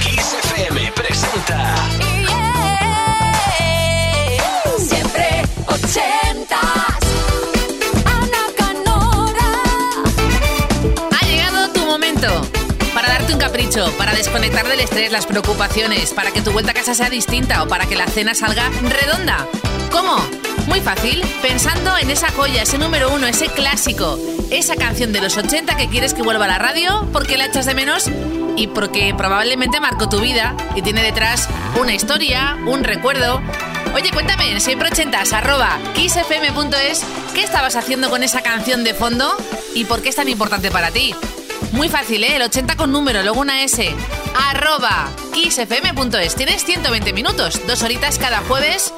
Kiss FM presenta. Siempre ochentas. Ana Canora. Ha llegado tu momento para darte un capricho, para desconectar del estrés, las preocupaciones, para que tu vuelta a casa sea distinta o para que la cena salga redonda. ¿Cómo? Muy fácil, pensando en esa joya, ese número uno, ese clásico, esa canción de los 80 que quieres que vuelva a la radio porque la echas de menos y porque probablemente marcó tu vida y tiene detrás una historia, un recuerdo. Oye, cuéntame en siempre 80 arroba kissfm.es qué estabas haciendo con esa canción de fondo y por qué es tan importante para ti. Muy fácil, ¿eh? El 80 con número, luego una S. Arroba kissfm.es. Tienes 120 minutos, dos horitas cada jueves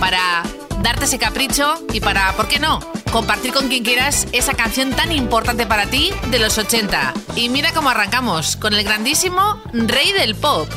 para darte ese capricho y para, ¿por qué no? compartir con quien quieras esa canción tan importante para ti de los 80. Y mira cómo arrancamos, con el grandísimo Rey del Pop.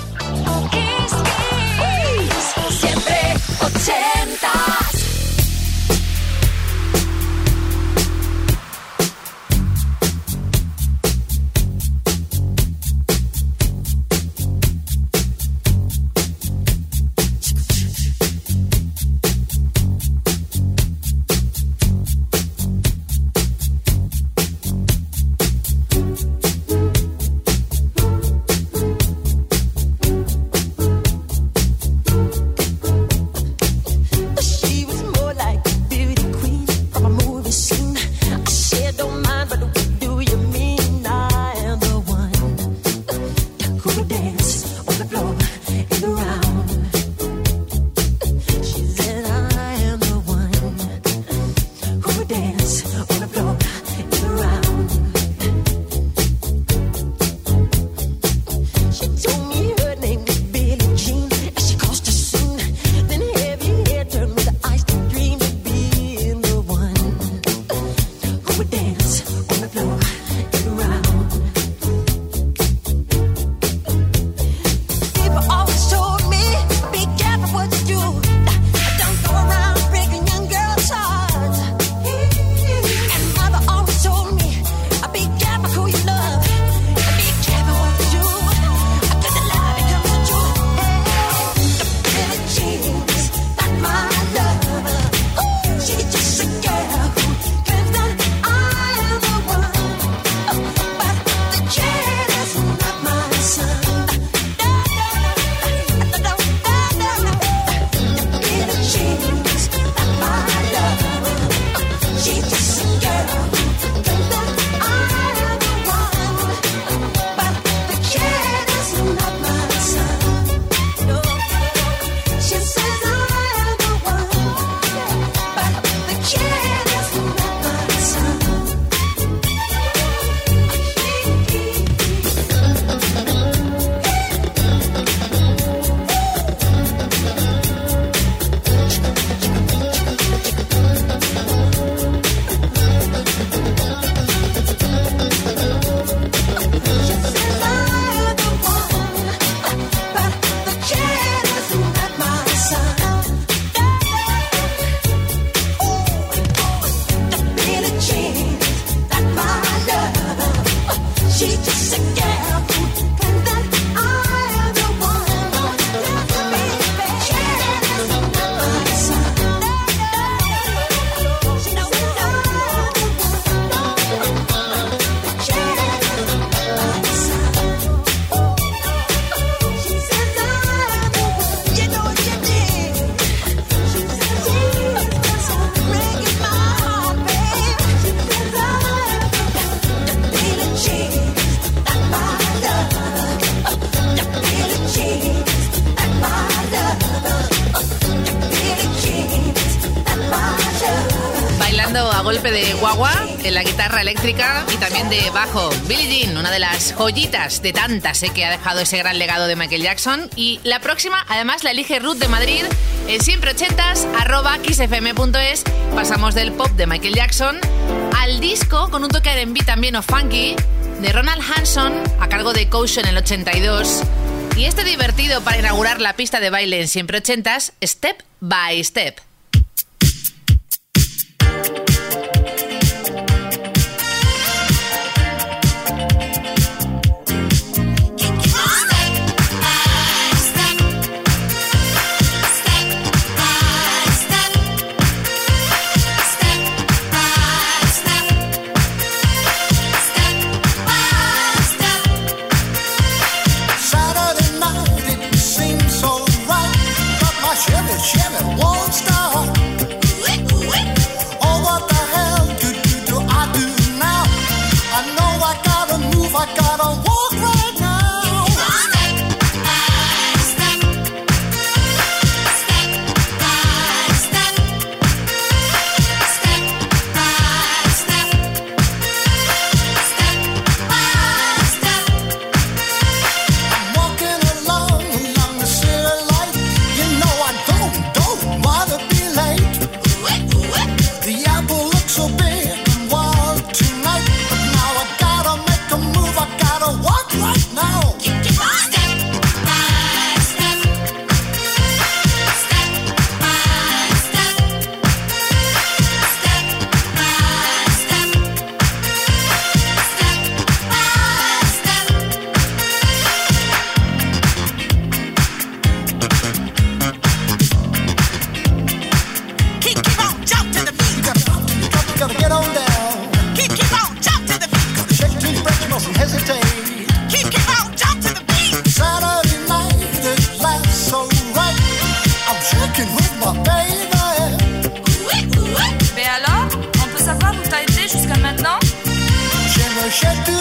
Joyitas de tantas eh, que ha dejado ese gran legado de Michael Jackson. Y la próxima, además, la elige Ruth de Madrid en siempre ochentas, arroba kissfm.es. Pasamos del pop de Michael Jackson al disco con un toque de R&B también o funky de Ronald Hanson a cargo de Caution en el 82. Y este divertido para inaugurar la pista de baile en siempre ochentas, Step by Step. shut the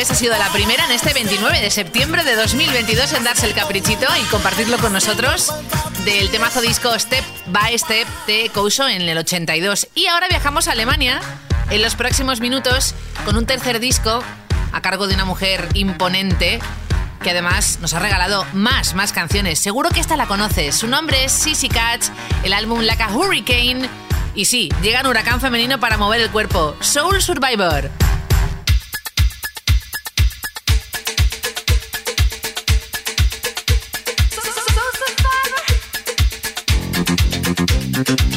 Cortés ha sido la primera en este 29 de septiembre de 2022 en darse el caprichito y compartirlo con nosotros del temazo disco Step by Step de Couso en el 82. Y ahora viajamos a Alemania en los próximos minutos con un tercer disco a cargo de una mujer imponente que además nos ha regalado más, más canciones. Seguro que esta la conoces. Su nombre es Sissy Catch, el álbum Like a Hurricane. Y sí, llega un huracán femenino para mover el cuerpo. Soul Survivor. Thank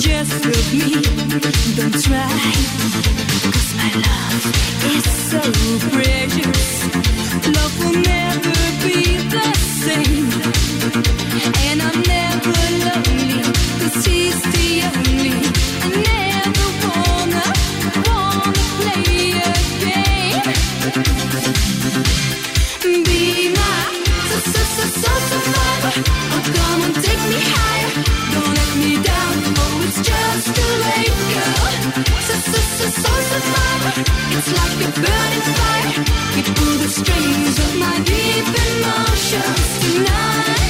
Just look me, don't try. Cause my love is so precious. Love will never be the same. And I'm never lonely, he's the only. I never wanna, wanna play a game. burning fire, you pull the strings of my deep emotions tonight.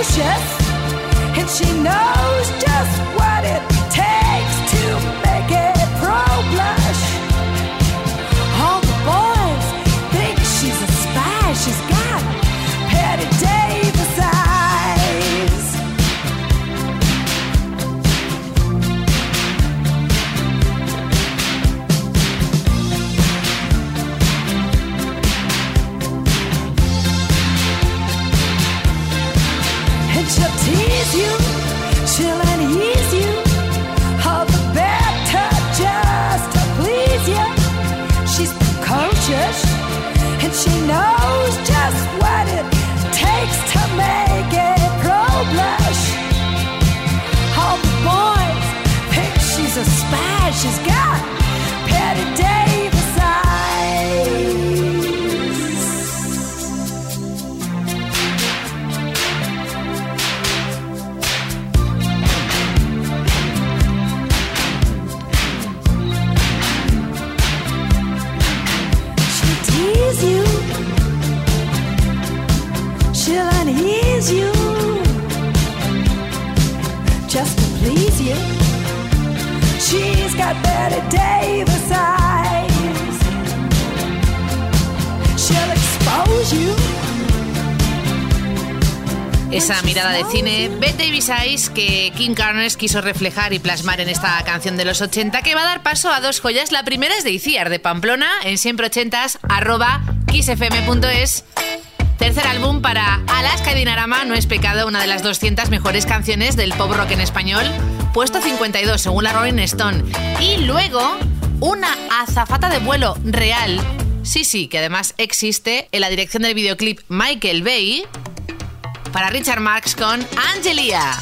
And she knows She's got Davis eyes. She'll expose you. Esa mirada de cine, Bette Davis Eyes, que King Carnes quiso reflejar y plasmar en esta canción de los 80, que va a dar paso a dos joyas. La primera es de Iciar, de Pamplona, en siempre 80s, arroba kissfm.es. Tercer álbum para Alaska y Dinarama, No es pecado, una de las 200 mejores canciones del pop rock en español. Puesto 52, según la Rolling Stone. Y luego, una azafata de vuelo real. Sí, sí, que además existe en la dirección del videoclip Michael Bay para Richard Marx con Angelia.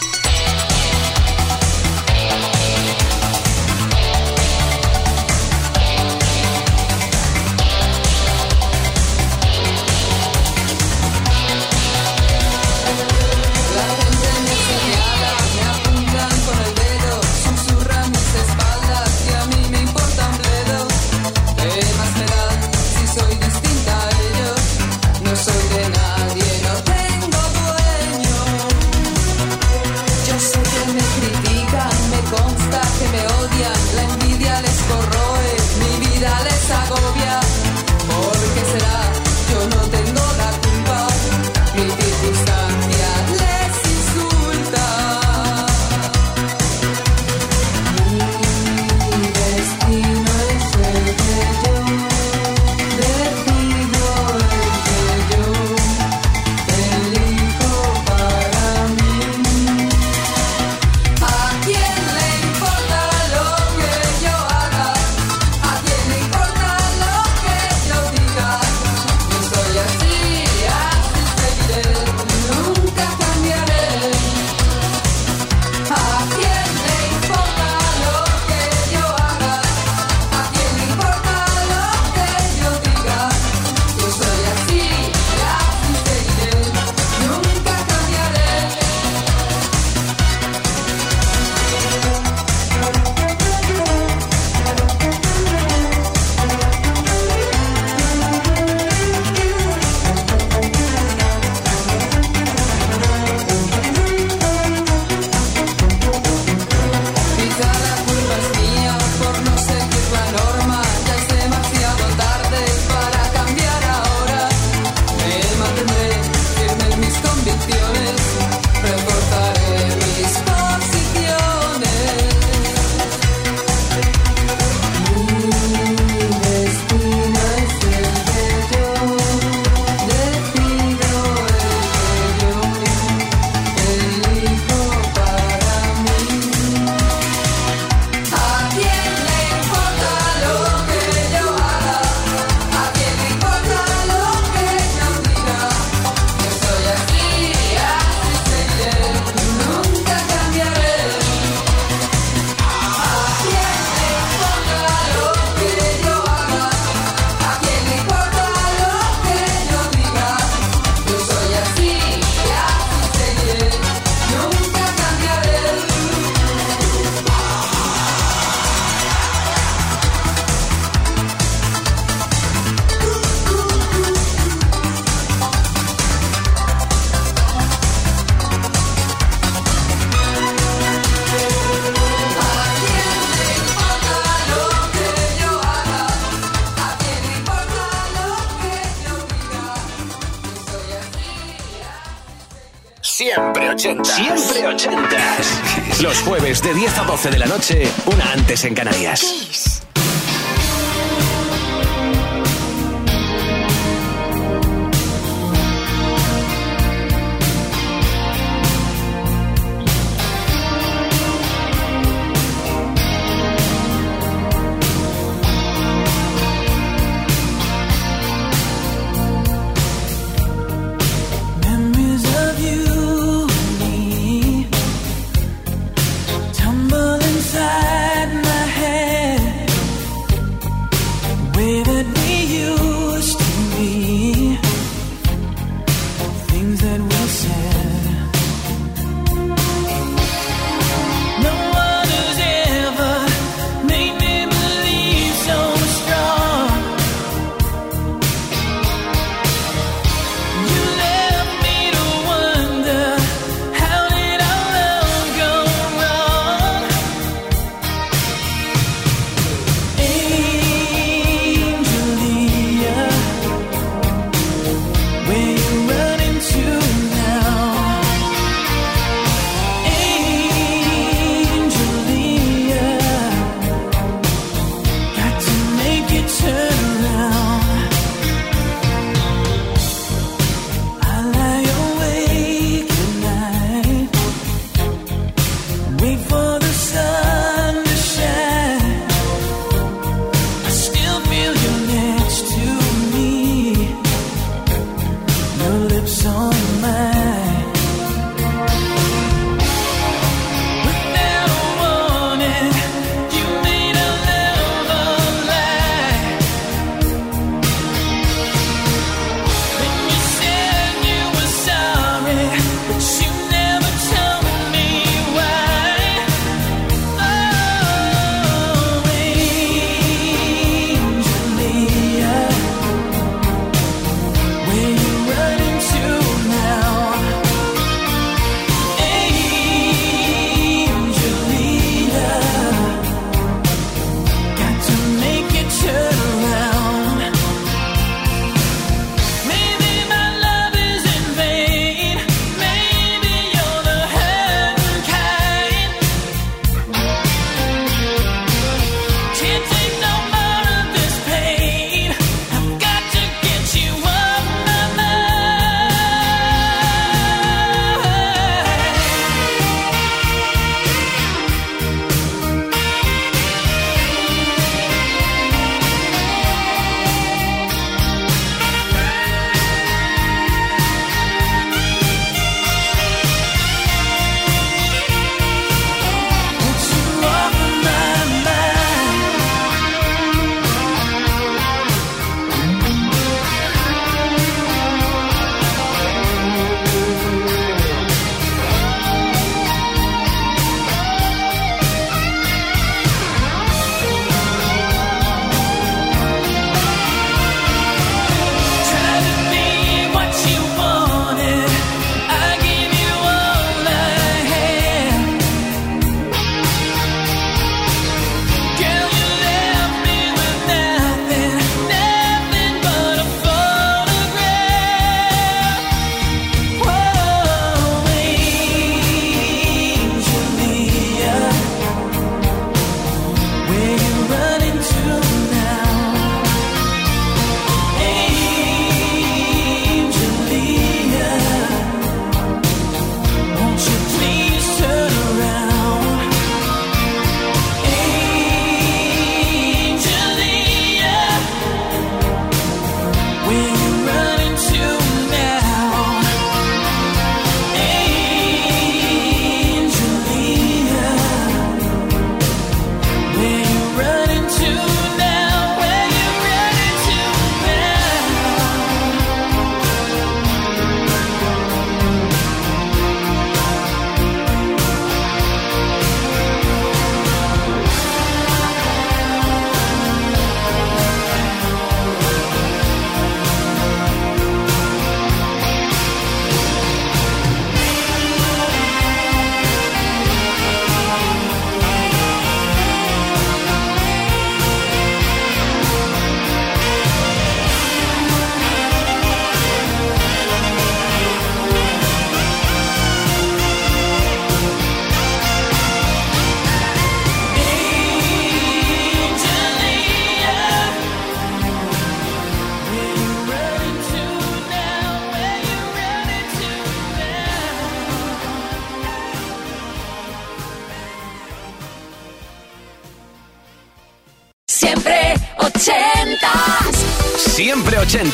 Los jueves de 10 a 12 de la noche, una antes en Canarias.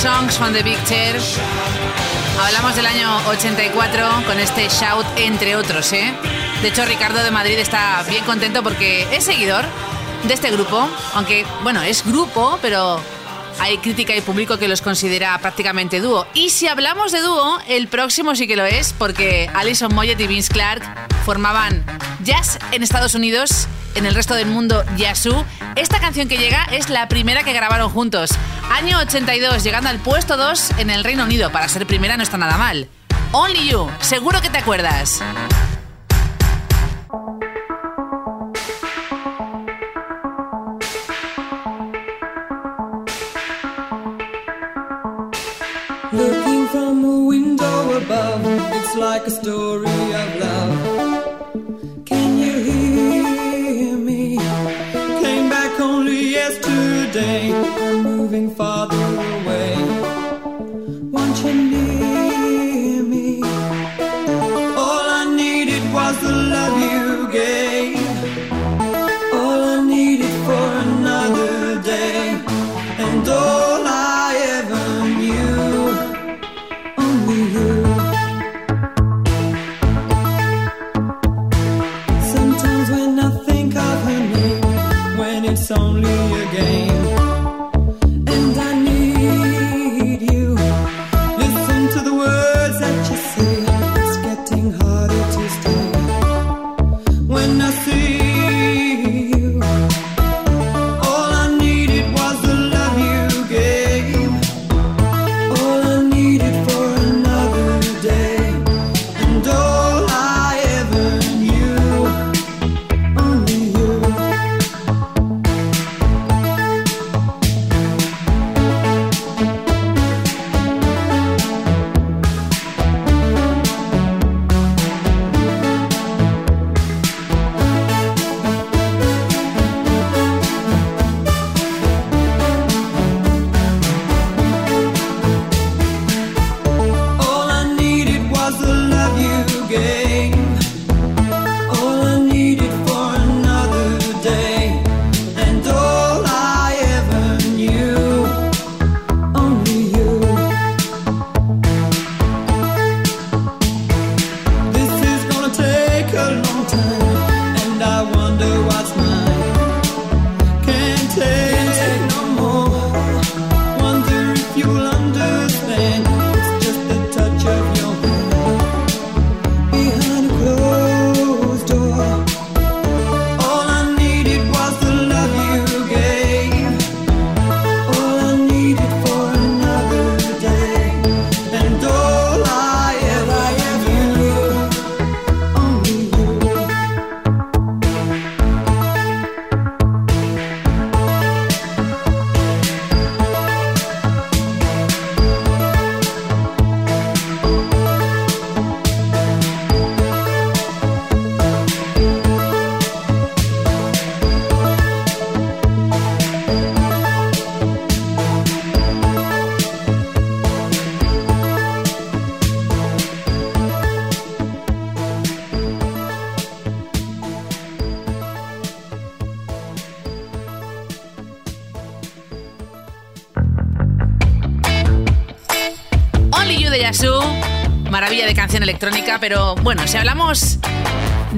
Songs from the Big Hablamos del año 84 con este shout, entre otros. ¿eh? De hecho, Ricardo de Madrid está bien contento porque es seguidor de este grupo, aunque, bueno, es grupo, pero hay crítica y público que los considera prácticamente dúo. Y si hablamos de dúo, el próximo sí que lo es, porque Alison Moyet y Vince Clark formaban Jazz en Estados Unidos en el resto del mundo Yasu, esta canción que llega es la primera que grabaron juntos. Año 82, llegando al puesto 2 en el Reino Unido. Para ser primera no está nada mal. Only You, seguro que te acuerdas.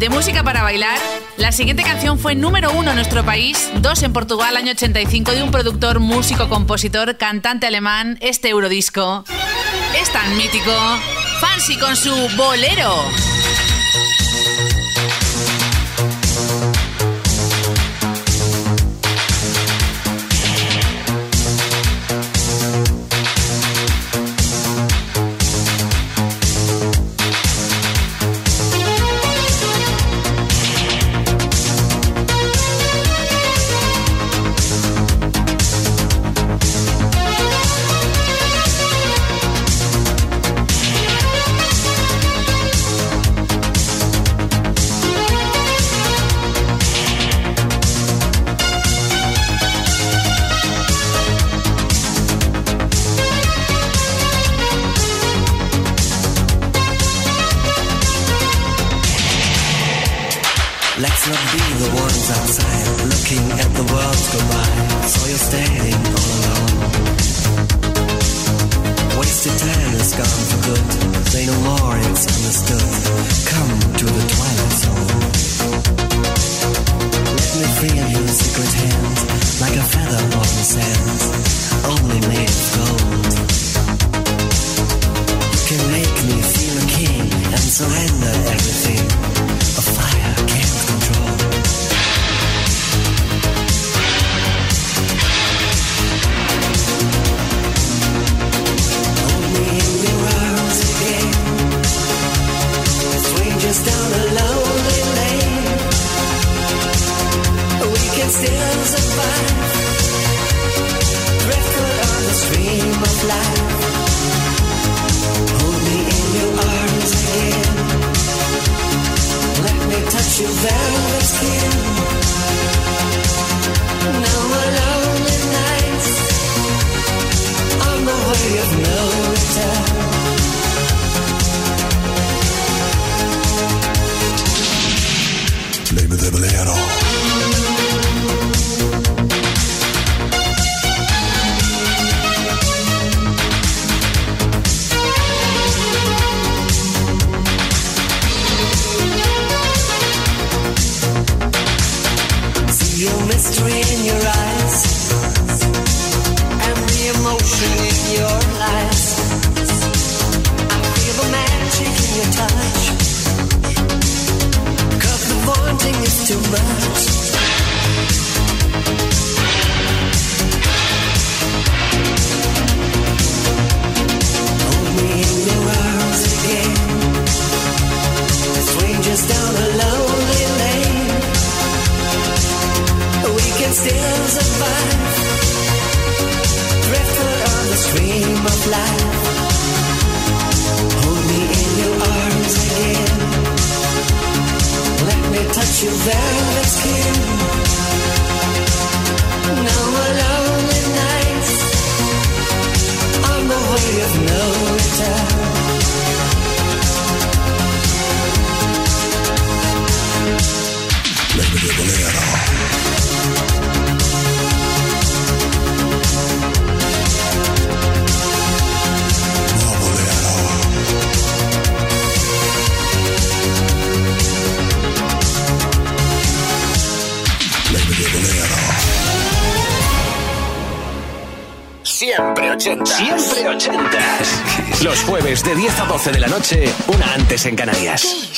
de música para bailar, la siguiente canción fue número uno en nuestro país, dos en Portugal año 85 de un productor, músico, compositor, cantante alemán, este Eurodisco. Es tan mítico, Fancy con su bolero. sea of no. Blame the devil at all. Siempre 80. Siempre 80. Los jueves de 10 a 12 de la noche, una antes en Canarias.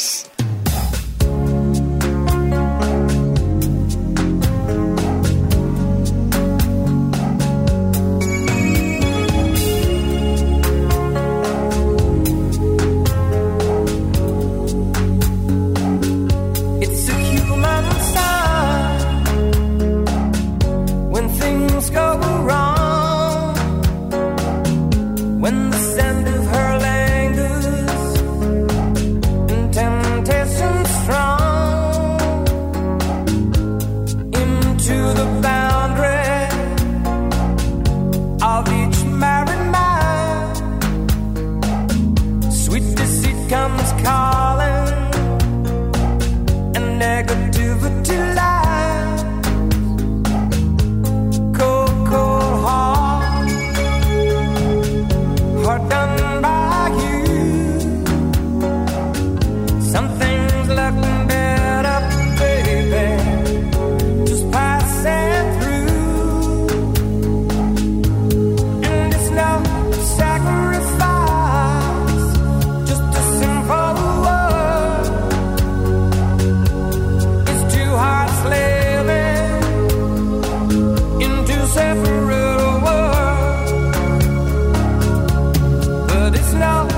now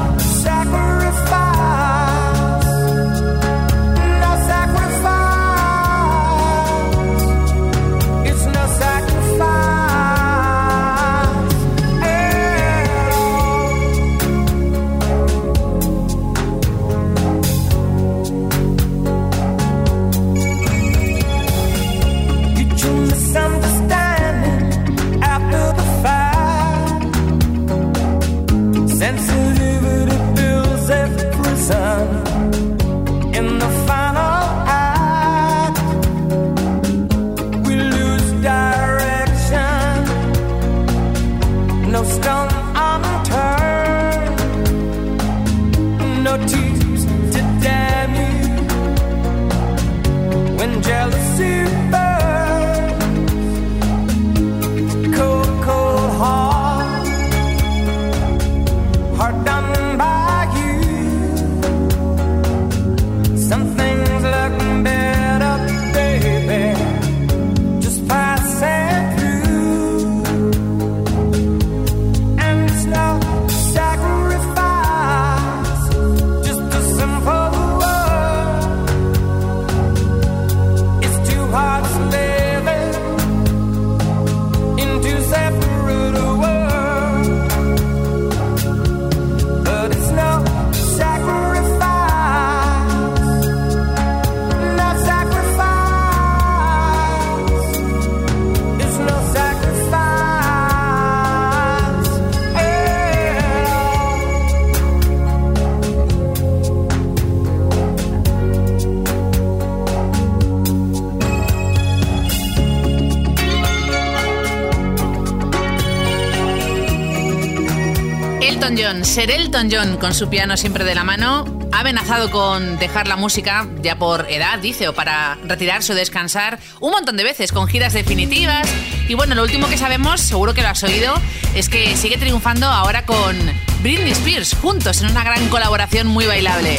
Ser Elton John, con su piano siempre de la mano, ha amenazado con dejar la música ya por edad, dice, o para retirarse o descansar un montón de veces, con giras definitivas. Y bueno, lo último que sabemos, seguro que lo has oído, es que sigue triunfando ahora con Britney Spears, juntos en una gran colaboración muy bailable.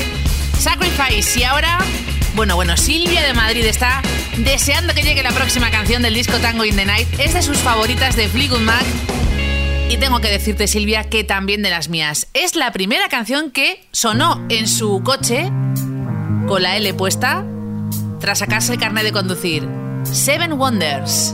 Sacrifice, y ahora bueno, bueno, Silvia de Madrid está deseando que llegue la próxima canción del disco Tango in the Night. Es de sus favoritas de Fleetwood Mac. Y tengo que decirte, Silvia, que también de las mías. Es la primera canción que sonó en su coche con la L puesta tras sacarse el carnet de conducir. Seven Wonders.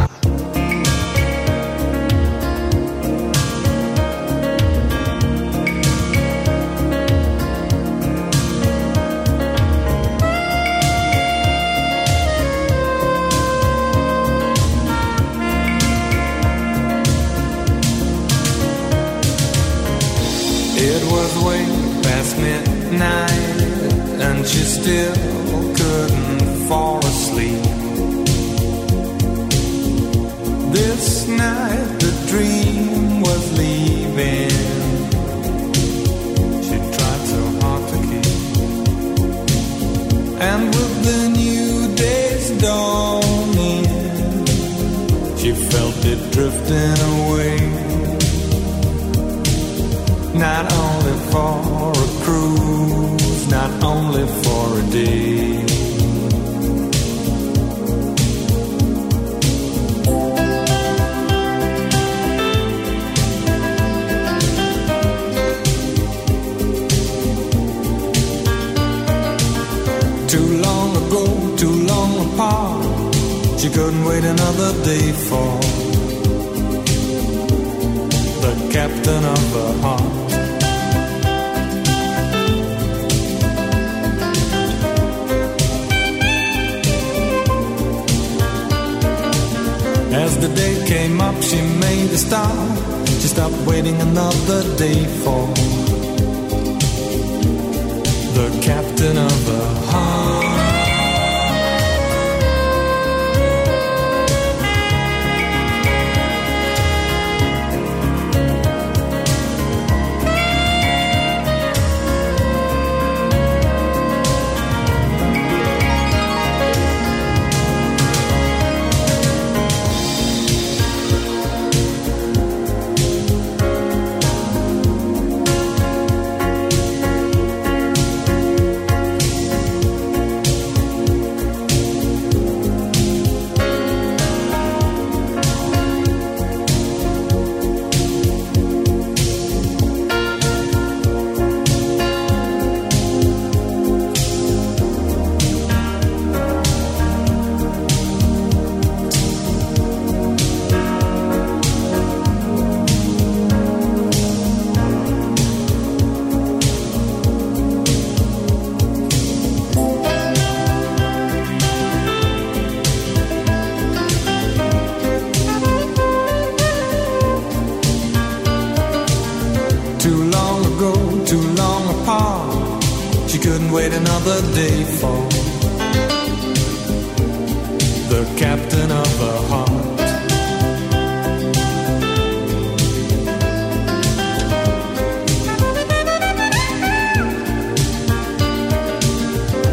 Couldn't wait another day for the captain of her heart. As the day came up, she made a start. She stopped waiting another day for the captain of her heart. Another day for the captain of her heart.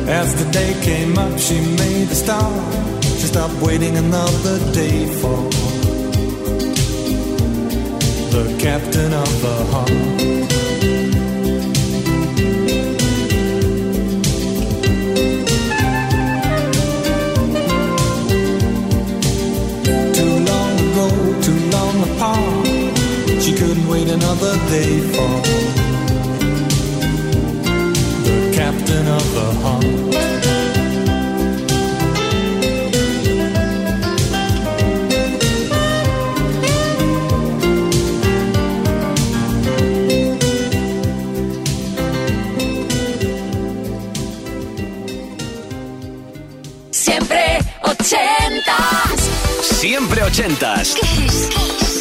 As the day came up, she made a start. She stopped waiting another day for the captain of the heart. Apart. She couldn't wait another day for the captain of her heart. Siempre ochentas. Siempre ochentas.